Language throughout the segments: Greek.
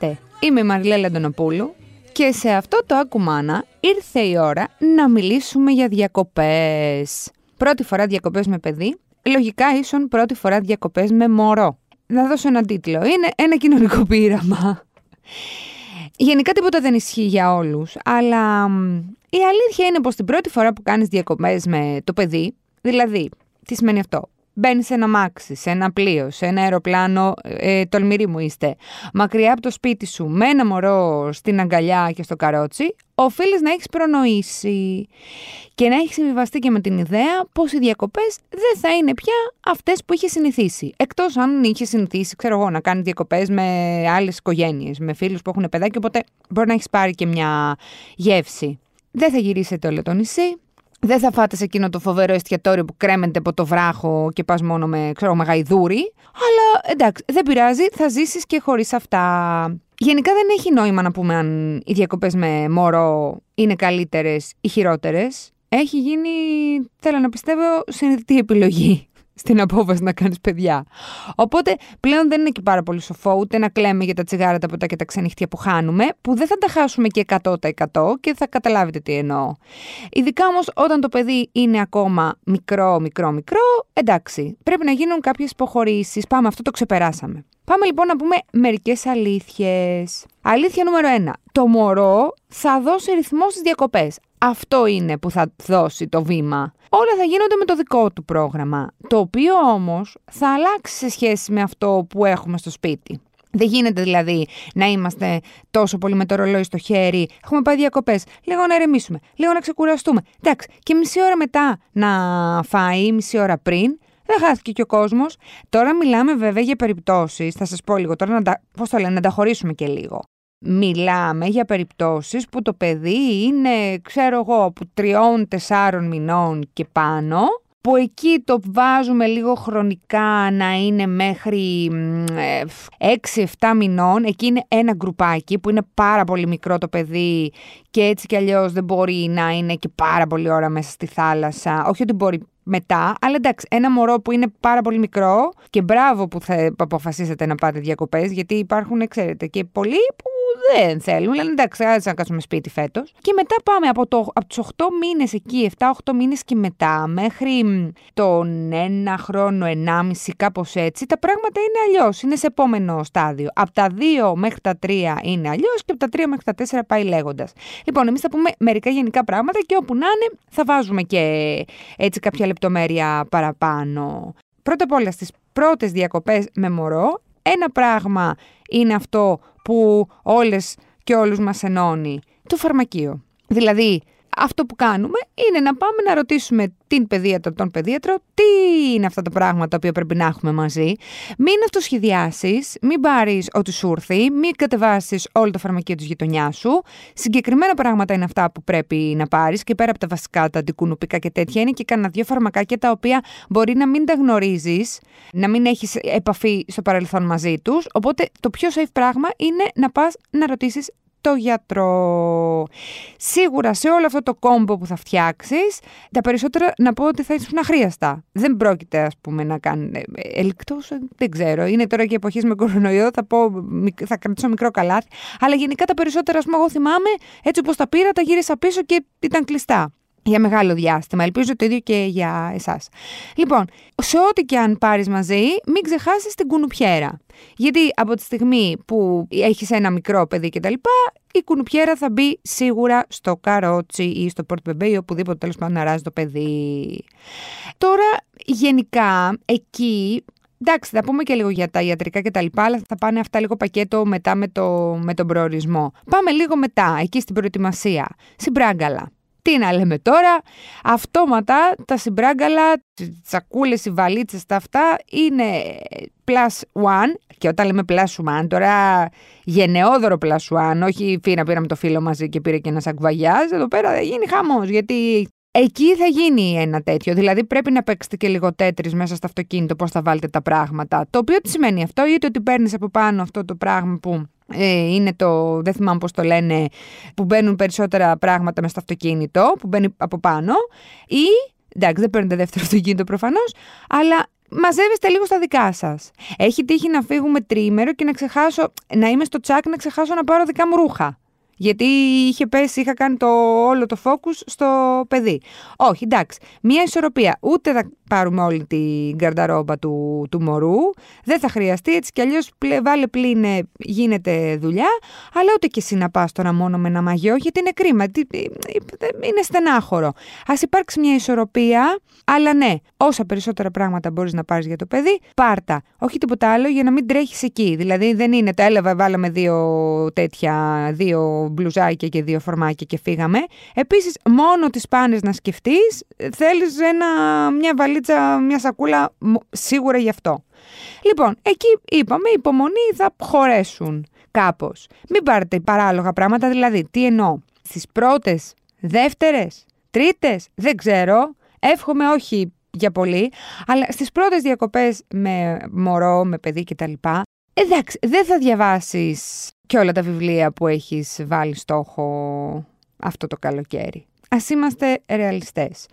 Χαίρετε, είμαι η Μαριλέλα Αντωνοπούλου και σε αυτό το Ακουμάνα ήρθε η ώρα να μιλήσουμε για διακοπές. Πρώτη φορά διακοπές με παιδί, λογικά ίσον πρώτη φορά διακοπές με μωρό. Να δώσω έναν τίτλο. Είναι ένα κοινωνικό πείραμα. Γενικά τίποτα δεν ισχύει για όλους, αλλά η αλήθεια είναι πως την πρώτη φορά που κάνεις διακοπές με το παιδί, δηλαδή, τι σημαίνει αυτό, Μπαίνεις σε ένα μάξι, σε ένα πλοίο, σε ένα αεροπλάνο, ε, τολμηροί μου είστε, μακριά από το σπίτι σου, με ένα μωρό στην αγκαλιά και στο καρότσι, οφείλεις να έχεις προνοήσει και να έχεις συμβιβαστεί και με την ιδέα πως οι διακοπές δεν θα είναι πια αυτές που είχες συνηθίσει. Εκτός αν είχες συνηθίσει, ξέρω εγώ, να κάνεις διακοπές με άλλες οικογένειες, με φίλους που έχουν παιδάκι, οπότε μπορεί να έχεις πάρει και μια γεύση. Δεν θα γυρίσετε όλο το νησί, δεν θα φάτε σε εκείνο το φοβερό εστιατόριο που κρέμεται από το βράχο και πας μόνο με, ξέρω, με γαϊδούρι. Αλλά εντάξει, δεν πειράζει, θα ζήσεις και χωρίς αυτά. Γενικά δεν έχει νόημα να πούμε αν οι διακοπές με μωρό είναι καλύτερες ή χειρότερες. Έχει γίνει, θέλω να πιστεύω, συνειδητή επιλογή στην απόφαση να κάνεις παιδιά. Οπότε πλέον δεν είναι και πάρα πολύ σοφό ούτε να κλαίμε για τα τσιγάρα, τα ποτά και τα ξενυχτία που χάνουμε, που δεν θα τα χάσουμε και 100% και θα καταλάβετε τι εννοώ. Ειδικά όμως όταν το παιδί είναι ακόμα μικρό, μικρό, μικρό, εντάξει, πρέπει να γίνουν κάποιες υποχωρήσεις. Πάμε, αυτό το ξεπεράσαμε. Πάμε λοιπόν να πούμε μερικές αλήθειες. Αλήθεια νούμερο 1. Το μωρό θα δώσει ρυθμό στις διακοπές. Αυτό είναι που θα δώσει το βήμα. Όλα θα γίνονται με το δικό του πρόγραμμα, το οποίο όμως θα αλλάξει σε σχέση με αυτό που έχουμε στο σπίτι. Δεν γίνεται δηλαδή να είμαστε τόσο πολύ με το ρολόι στο χέρι. Έχουμε πάει διακοπές. Λίγο να ερεμήσουμε, λίγο να ξεκουραστούμε. Εντάξει, και μισή ώρα μετά να φάει, μισή ώρα πριν. Δεν χάθηκε και ο κόσμος. Τώρα μιλάμε βέβαια για περιπτώσεις. Θα σας πω λίγο τώρα να τα, πώς το λένε, να τα χωρίσουμε και λίγο. Μιλάμε για περιπτώσεις που το παιδί είναι, ξέρω εγώ, από τριών, τεσσάρων μηνών και πάνω, που εκεί το βάζουμε λίγο χρονικά να είναι μέχρι 6-7 ε, μηνών. Εκεί είναι ένα γκρουπάκι που είναι πάρα πολύ μικρό το παιδί και έτσι κι αλλιώς δεν μπορεί να είναι και πάρα πολύ ώρα μέσα στη θάλασσα. Όχι ότι μπορεί μετά, αλλά εντάξει, ένα μωρό που είναι πάρα πολύ μικρό και μπράβο που θα αποφασίσετε να πάτε διακοπές, γιατί υπάρχουν, ξέρετε, και πολλοί που δεν θέλουν. Λένε εντάξει, άδειε να κάτσουμε σπίτι φέτος. Και μετά πάμε από, το, από τους 8 μήνες εκεί, 7-8 μήνες και μετά, μέχρι τον 1 χρόνο, 1,5, κάπως έτσι, τα πράγματα είναι αλλιώς. Είναι σε επόμενο στάδιο. Από τα 2 μέχρι τα 3 είναι αλλιώς και από τα 3 μέχρι τα 4 πάει λέγοντας. Λοιπόν, εμείς θα πούμε μερικά γενικά πράγματα και όπου να είναι θα βάζουμε και έτσι κάποια λεπτομέρεια παραπάνω. Πρώτα απ' όλα στις πρώτες διακοπές με μωρό, ένα πράγμα είναι αυτό που όλες και όλους μας ενώνει. Το φαρμακείο. Δηλαδή, αυτό που κάνουμε είναι να πάμε να ρωτήσουμε την παιδίατρο, τον παιδίατρο, τι είναι αυτά τα πράγματα που πρέπει να έχουμε μαζί. Μην αυτοσχεδιάσεις, μην πάρεις ό,τι σου έρθει, μην κατεβάσεις όλο το φαρμακείο της γειτονιάς σου. Συγκεκριμένα πράγματα είναι αυτά που πρέπει να πάρεις και πέρα από τα βασικά, τα αντικουνουπικά και τέτοια, είναι και κανένα δύο φαρμακάκια τα οποία μπορεί να μην τα γνωρίζεις, να μην έχεις επαφή στο παρελθόν μαζί τους. Οπότε το πιο safe πράγμα είναι να πας να ρωτήσεις το γιατρό. Σίγουρα σε όλο αυτό το κόμπο που θα φτιάξεις, τα περισσότερα να πω ότι θα ήσουν αχρίαστα. Δεν πρόκειται, ας πούμε, να κάνει. Ε, Ελεκτό, δεν ξέρω. Είναι τώρα και εποχή με κορονοϊό, θα, πω, θα κρατήσω μικρό καλάθι. Αλλά γενικά τα περισσότερα, ας πούμε, εγώ θυμάμαι έτσι όπως τα πήρα, τα γύρισα πίσω και ήταν κλειστά για μεγάλο διάστημα. Ελπίζω το ίδιο και για εσάς. Λοιπόν, σε ό,τι και αν πάρεις μαζί, μην ξεχάσεις την κουνουπιέρα. Γιατί από τη στιγμή που έχεις ένα μικρό παιδί κτλ., η κουνουπιέρα θα μπει σίγουρα στο καρότσι ή στο πορτμπεμπέ ή οπουδήποτε τέλος πάντων αράζει το παιδί. Τώρα, γενικά, εκεί Εντάξει, θα πούμε και λίγο για τα ιατρικά και τα λοιπά, αλλά θα πάνε αυτά λίγο πακέτο μετά με, το, με τον προορισμό. Πάμε λίγο μετά, εκεί στην προετοιμασία. Συμπράγκαλα. Τι να λέμε τώρα, αυτόματα τα συμπράγκαλα, τις τσακούλες, οι βαλίτσες, τα αυτά είναι plus one. Και όταν λέμε plus one, τώρα γενναιόδωρο plus one, όχι φίνα πήραμε το φίλο μαζί και πήρε και ένα σακβαγιά. Εδώ πέρα θα γίνει χαμός. Γιατί Εκεί θα γίνει ένα τέτοιο. Δηλαδή πρέπει να παίξετε και λίγο τέτρι μέσα στο αυτοκίνητο πώς θα βάλετε τα πράγματα. Το οποίο τι σημαίνει αυτό, είτε ότι παίρνεις από πάνω αυτό το πράγμα που ε, είναι το, δεν θυμάμαι πώς το λένε, που μπαίνουν περισσότερα πράγματα μέσα στο αυτοκίνητο, που μπαίνει από πάνω, ή, εντάξει δεν παίρνετε δεύτερο αυτοκίνητο προφανώς, αλλά μαζεύεστε λίγο στα δικά σας. Έχει τύχει να φύγουμε τρίμερο και να ξεχάσω, να είμαι στο τσάκ να ξεχάσω να πάρω δικά μου ρούχα. Γιατί είχε πέσει, είχα κάνει το, όλο το focus στο παιδί. Όχι, εντάξει. Μία ισορροπία. Ούτε θα πάρουμε όλη την καρδαρόμπα του, του μωρού. Δεν θα χρειαστεί έτσι κι αλλιώς βάλε πλήνε, γίνεται δουλειά. Αλλά ούτε και εσύ να πα τώρα μόνο με ένα μαγιό, γιατί είναι κρίμα. Είναι στενάχωρο. Α υπάρξει μια ισορροπία, αλλά ναι, όσα περισσότερα πράγματα μπορείς να πάρεις για το παιδί, πάρτα. Όχι τίποτα άλλο για να μην τρέχεις εκεί. Δηλαδή δεν είναι το έλαβα, βάλαμε δύο τέτοια, δύο μπλουζάκια και δύο φορμάκια και φύγαμε. Επίσης, μόνο τις πάνες να σκεφτείς, θέλεις μια βαλίτσα μια σακούλα σίγουρα γι' αυτό. Λοιπόν, εκεί είπαμε, υπομονή θα χωρέσουν κάπως. Μην πάρετε παράλογα πράγματα, δηλαδή, τι εννοώ. Στις πρώτες, δεύτερες, τρίτες, δεν ξέρω, εύχομαι όχι για πολύ, αλλά στις πρώτες διακοπές με μωρό, με παιδί κτλ. Εντάξει, δεν θα διαβάσεις και όλα τα βιβλία που έχεις βάλει στόχο αυτό το καλοκαίρι. Ας είμαστε ρεαλιστές.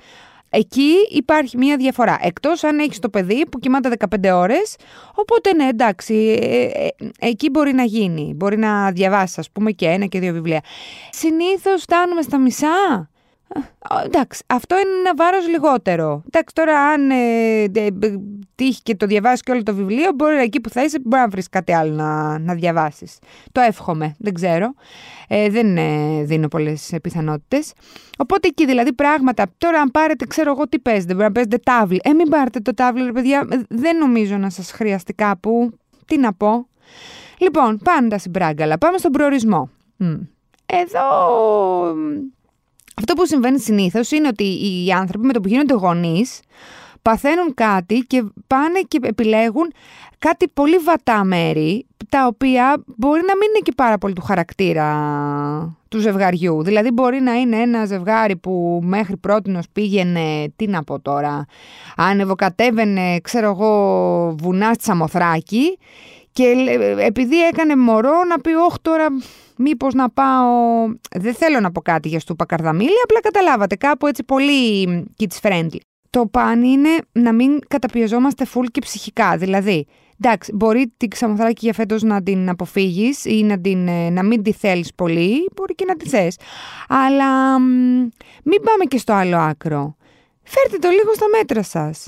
Εκεί υπάρχει μια διαφορά. Εκτός αν έχεις το παιδί που κοιμάται 15 ώρες, οπότε ναι, εντάξει, ε, ε, εκεί μπορεί να γίνει. Μπορεί να διαβάσεις, ας πούμε, και ένα και δύο βιβλία. Συνήθως φτάνουμε στα μισά. Εντάξει, αυτό είναι ένα βάρος λιγότερο. Εντάξει, τώρα αν ε, τύχει και το διαβάσεις και όλο το βιβλίο, μπορεί εκεί που θα είσαι, μπορεί να βρεις κάτι άλλο να, να διαβάσεις. Το εύχομαι, δεν ξέρω. Ε, δεν ε, δίνω πολλές πιθανότητες. Οπότε εκεί δηλαδή πράγματα. Τώρα, αν πάρετε, ξέρω εγώ τι παίζετε, μπορεί να παίζετε τάβλη. Ε, μην πάρετε το τάβλι, ρε παιδιά. Δεν νομίζω να σας χρειαστεί κάπου. Τι να πω. Λοιπόν, πάντα στην πράγκαλα. Πάμε στον προορισμό. Εδώ αυτό που συμβαίνει συνήθως είναι ότι οι άνθρωποι με το που γίνονται γονείς παθαίνουν κάτι και πάνε και επιλέγουν κάτι πολύ βατά μέρη, τα οποία μπορεί να μην είναι και πάρα πολύ του χαρακτήρα του ζευγαριού. Δηλαδή μπορεί να είναι ένα ζευγάρι που μέχρι πρώτη πήγαινε, τι να πω τώρα, ανεβοκατέβαινε, ξέρω εγώ, βουνά στη Σαμοθράκη και επειδή έκανε μωρό να πει όχι τώρα μήπως να πάω... Δεν θέλω να πω κάτι για στούπα καρδαμίλια, απλά καταλάβατε κάπου έτσι πολύ kids friendly. Το παν είναι να μην καταπιεζόμαστε full και ψυχικά. Δηλαδή, εντάξει, μπορεί την ξαμοθράκη για φέτος να την αποφύγεις ή να, την, ε, να μην τη θέλεις πολύ, μπορεί και να τη θες. Αλλά μην πάμε και στο άλλο άκρο. Φέρτε το λίγο στα μέτρα σας.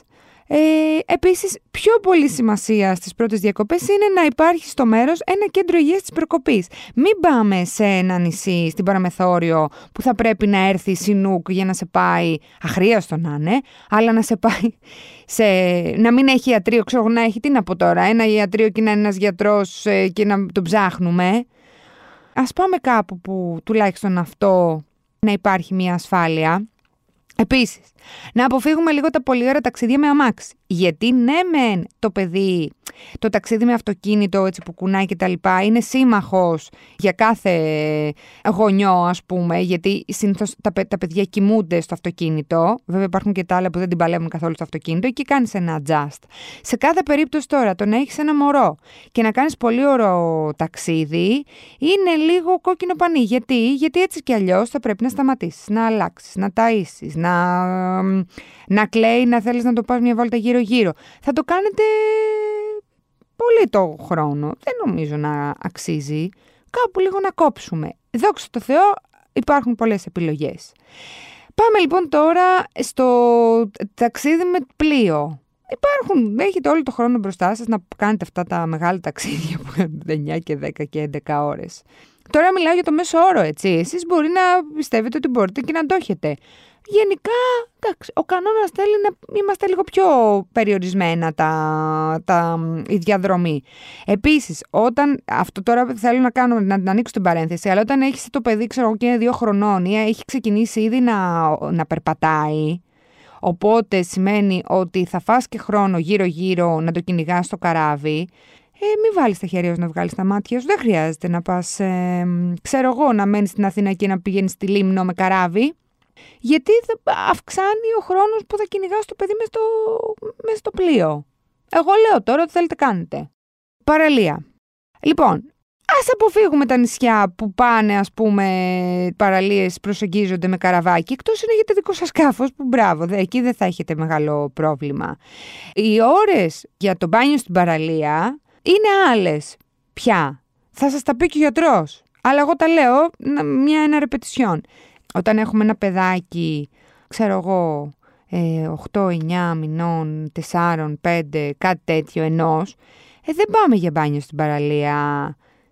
Ε, Επίσης, πιο πολύ σημασία στις πρώτες διακοπές είναι να υπάρχει στο μέρος ένα κέντρο υγείας της προκοπής. Μην πάμε σε ένα νησί στην παραμεθόριο που θα πρέπει να έρθει συνούκ για να σε πάει, αχρίαστο να είναι, αλλά να σε πάει σε. να μην έχει ιατρείο, ξέρω να έχει τι να πω τώρα, ένα ιατρείο και να είναι ένας γιατρός ε, και να τον ψάχνουμε. Α πάμε κάπου που τουλάχιστον αυτό να υπάρχει μια ασφάλεια. Επίσης, να αποφύγουμε λίγο τα πολύ ωραία ταξίδια με αμάξι. Γιατί ναι, μεν το παιδί, το ταξίδι με αυτοκίνητο έτσι που κουνάει και τα λοιπά, είναι σύμμαχος για κάθε γονιό, ας πούμε, γιατί συνήθως τα, τα παιδιά κοιμούνται στο αυτοκίνητο. Βέβαια, υπάρχουν και τα άλλα που δεν την παλεύουν καθόλου στο αυτοκίνητο και κάνεις ένα adjust. Σε κάθε περίπτωση τώρα, το να έχεις ένα μωρό και να κάνεις πολύ ωραίο ταξίδι είναι λίγο κόκκινο πανί. Γιατί, γιατί έτσι κι αλλιώς θα πρέπει να σταματήσεις, να αλλάξεις, να ταΐσεις, να να κλαίει, να θέλεις να το πας μια βόλτα γύρω-γύρω. Θα το κάνετε πολύ το χρόνο. Δεν νομίζω να αξίζει. Κάπου λίγο να κόψουμε. Δόξα τω Θεώ υπάρχουν πολλές επιλογές. Πάμε λοιπόν τώρα στο ταξίδι με πλοίο. Υπάρχουν, έχετε όλο το χρόνο μπροστά σας να κάνετε αυτά τα μεγάλα ταξίδια που έχουν 9 και 10 και 11 ώρες. Τώρα μιλάω για το μέσο όρο, έτσι. Εσείς μπορεί να πιστεύετε ότι μπορείτε και να το έχετε. Γενικά, εντάξει, ο κανόνας θέλει να είμαστε λίγο πιο περιορισμένα τα, τα, η διαδρομή. Επίσης, όταν. Αυτό τώρα θέλω να κάνω, να, να ανοίξω την παρένθεση, αλλά όταν έχεις το παιδί, ξέρω και είναι δύο χρονών ή έχει ξεκινήσει ήδη να, να περπατάει, Οπότε σημαίνει ότι θα φας και χρόνο γύρω-γύρω να το κυνηγάς στο καράβι. Ε, μην βάλεις τα χέρια σου να βγάλεις τα μάτια σου. Δεν χρειάζεται να πας, ε, ξέρω εγώ, να μένεις στην Αθήνα και να πηγαίνεις στη Λίμνο με καράβι. Γιατί θα αυξάνει ο χρόνος που θα κυνηγάς το παιδί μέσα στο, μέσα στο πλοίο. Εγώ λέω τώρα ότι θέλετε κάνετε. Παραλία. Λοιπόν, Ας αποφύγουμε τα νησιά που πάνε ας πούμε παραλίες προσεγγίζονται με καραβάκι εκτός είναι το δικό σας σκάφος που μπράβο, δε, εκεί δεν θα έχετε μεγάλο πρόβλημα. Οι ώρες για το μπάνιο στην παραλία είναι άλλες. Ποια; Θα σας τα πει και ο γιατρός. Αλλά εγώ τα λέω μια ένα ρεπετησιόν. Όταν έχουμε ένα παιδάκι, ξέρω εγώ, 8, 9 μηνών, 4, 5, κάτι τέτοιο ενός, ε, δεν πάμε για μπάνιο στην παραλία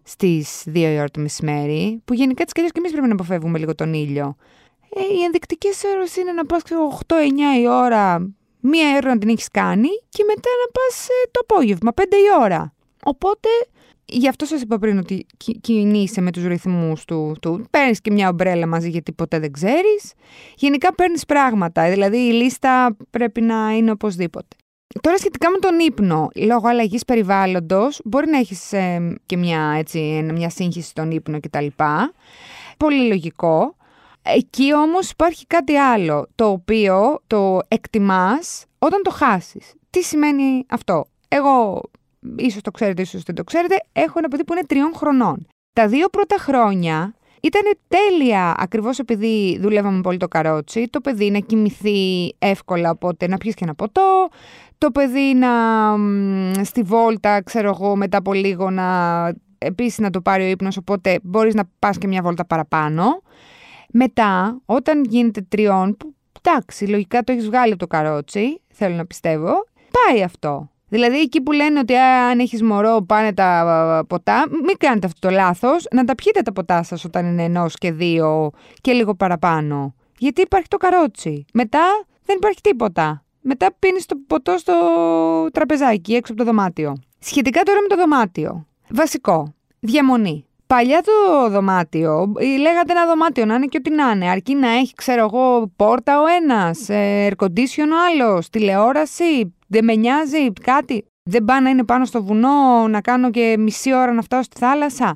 στις 2 η ώρα το μεσημέρι, που γενικά τις και εμείς πρέπει να αποφεύγουμε λίγο τον ήλιο. Ε, οι ενδεικτικές ώρες είναι να πας 8-9 η ώρα, μία ώρα να την έχεις κάνει και μετά να πας ε, το απόγευμα, 5 η ώρα. Οπότε, γι' αυτό σας είπα πριν ότι κινείσαι με τους ρυθμούς του. του. Παίρνεις και μια ομπρέλα μαζί γιατί ποτέ δεν ξέρεις. Γενικά παίρνεις πράγματα. Δηλαδή η λίστα πρέπει να είναι οπωσδήποτε. Τώρα σχετικά με τον ύπνο, λόγω αλλαγής περιβάλλοντος, μπορεί να έχεις ε, και μια, έτσι, μια σύγχυση στον ύπνο κτλ. Πολύ λογικό. Εκεί όμως υπάρχει κάτι άλλο, το οποίο το εκτιμάς όταν το χάσεις. Τι σημαίνει αυτό; Εγώ, ίσως το ξέρετε, ίσως δεν το ξέρετε, έχω ένα παιδί που είναι τριών χρονών. Τα δύο πρώτα χρόνια ήταν τέλεια ακριβώς επειδή δουλεύαμε πολύ το καρότσι. Το παιδί να κοιμηθεί εύκολα, οπότε να πιεις και ένα ποτό. Το παιδί να στη βόλτα, ξέρω εγώ, μετά από λίγο να επίσης να το πάρει ο ύπνος, οπότε μπορείς να πας και μια βόλτα παραπάνω. Μετά, όταν γίνεται τριών, που εντάξει, λογικά το έχεις βγάλει από το καρότσι, θέλω να πιστεύω, πάει αυτό. Δηλαδή εκεί που λένε ότι αν έχεις μωρό πάνε τα ποτά, μην κάνετε αυτό το λάθος, να τα πιείτε τα ποτά σας όταν είναι ενός και δύο και λίγο παραπάνω. Γιατί υπάρχει το καρότσι. Μετά δεν υπάρχει τίποτα. Μετά πίνεις το ποτό στο τραπεζάκι έξω από το δωμάτιο. Σχετικά τώρα με το δωμάτιο. Βασικό. Διαμονή. Παλιά το δωμάτιο, λέγατε ένα δωμάτιο να είναι και ό,τι να είναι. Αρκεί να έχει, ξέρω εγώ, πόρτα ο ένας, air condition ο άλλος, τηλεόραση, δεν με νοιάζει κάτι; Δεν πάω να είναι πάνω στο βουνό, να κάνω και μισή ώρα να φτάσω στη θάλασσα;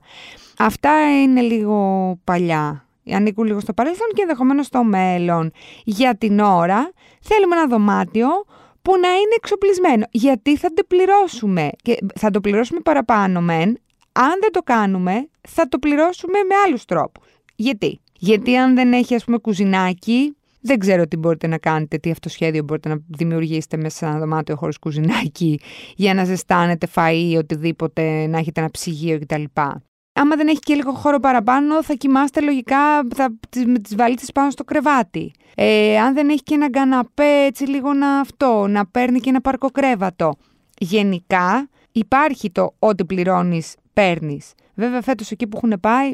Αυτά είναι λίγο παλιά. Ανήκουν λίγο στο παρελθόν και ενδεχομένως στο μέλλον. Για την ώρα θέλουμε ένα δωμάτιο που να είναι εξοπλισμένο. Γιατί θα το πληρώσουμε; Και θα το πληρώσουμε παραπάνω μεν. Αν δεν το κάνουμε, θα το πληρώσουμε με άλλους τρόπους. Γιατί; Γιατί αν δεν έχει ας πούμε κουζινάκι, δεν ξέρω τι μπορείτε να κάνετε, τι αυτοσχέδιο μπορείτε να δημιουργήσετε μέσα σε ένα δωμάτιο χωρίς κουζινάκι για να ζεστάνετε φαΐ, οτιδήποτε, να έχετε ένα ψυγείο κτλ. Άμα δεν έχει και λίγο χώρο παραπάνω, θα κοιμάστε λογικά θα, με τις βαλίτσες πάνω στο κρεβάτι. Ε, αν δεν έχει και ένα καναπέ, έτσι λίγο να αυτό, να παίρνει και ένα παρκοκρέβατο. Γενικά, υπάρχει το ό,τι πληρώνεις, παίρνεις. Βέβαια, φέτος εκεί που έχουν πάει,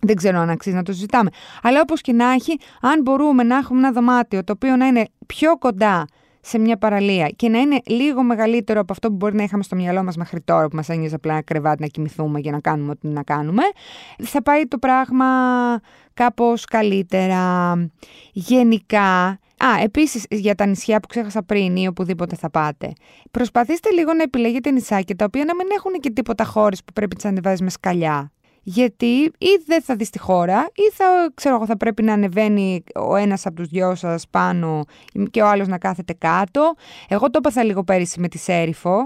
δεν ξέρω αν αξίζει να το συζητάμε. Αλλά όπως και να έχει, αν μπορούμε να έχουμε ένα δωμάτιο το οποίο να είναι πιο κοντά σε μια παραλία και να είναι λίγο μεγαλύτερο από αυτό που μπορεί να είχαμε στο μυαλό μας μέχρι τώρα που μας ένιωσε απλά κρεβάτι να κοιμηθούμε για να κάνουμε ό,τι να κάνουμε, θα πάει το πράγμα κάπως καλύτερα. Γενικά, Α, επίσης για τα νησιά που ξέχασα πριν ή οπουδήποτε θα πάτε. Προσπαθήστε λίγο να επιλέγετε νησάκια τα οποία να μην έχουν και τίποτα χώρες που πρέπει να τις ανεβάζεις με σκαλιά γιατί ή δεν θα δεις τη χώρα ή θα, ξέρω, θα πρέπει να ανεβαίνει ο ένας από τους δυο σας πάνω και ο άλλος να κάθεται κάτω. Εγώ το έπαθα λίγο πέρυσι με τη Σέριφο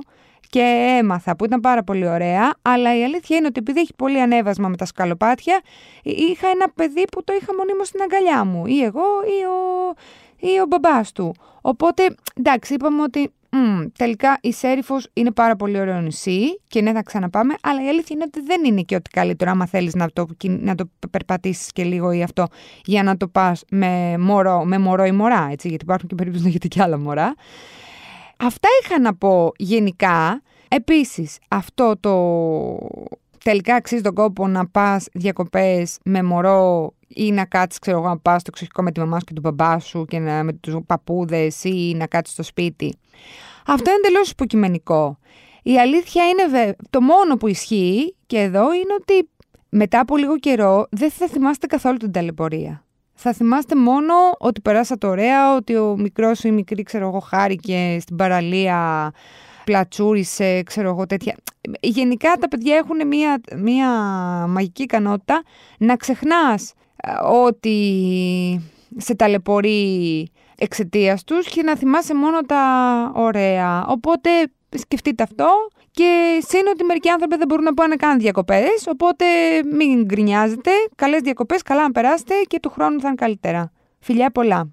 και έμαθα που ήταν πάρα πολύ ωραία, αλλά η αλήθεια είναι ότι επειδή έχει πολύ ανέβασμα με τα σκαλοπάτια, είχα ένα παιδί που το είχα μονίμως στην αγκαλιά μου, ή εγώ ή ο, ή ο μπαμπάς του. Οπότε, εντάξει, είπαμε ότι Mm, τελικά η Σέριφος είναι πάρα πολύ ωραίο νησί και ναι, θα ξαναπάμε. Αλλά η αλήθεια είναι ότι δεν είναι και ό,τι καλύτερο άμα θέλεις να το, να το περπατήσεις και λίγο ή αυτό για να το πας με μωρό, με μωρό ή μωρά. Έτσι, γιατί υπάρχουν και περίπτωση να έχετε και άλλα μωρά. Αυτά είχα να πω γενικά. Επίσης, αυτό το τελικά αξίζει τον κόπο να πας διακοπές με μωρό ή να κάτσεις, ξέρω εγώ, να πας στο εξοχικό με τη μαμά σου και τον μπαμπά σου και να, με τους παππούδες ή να κάτσεις στο σπίτι. Αυτό είναι εντελώς υποκειμενικό. Η αλήθεια είναι το μόνο που ισχύει και εδώ είναι ότι μετά από λίγο καιρό δεν θα θυμάστε καθόλου την ταλαιπωρία. Θα θυμάστε μόνο ότι περάσατε ωραία, ότι ο μικρός ή η μικρή, ξέρω εγώ, χάρηκε στην παραλία, πλατσούρισε, ξέρω εγώ, τέτοια. Γενικά τα παιδιά έχουν μία, μία μαγική ικανότητα να ξεχνάς ότι σε ταλαιπωρεί εξαιτίας τους και να θυμάσαι μόνο τα ωραία. Οπότε σκεφτείτε αυτό. Και σύν ότι μερικοί άνθρωποι δεν μπορούν να πάνε καν διακοπές. Οπότε μην γκρινιάζετε. Καλές διακοπές, καλά να περάσετε και του χρόνου θα είναι καλύτερα. Φιλιά πολλά.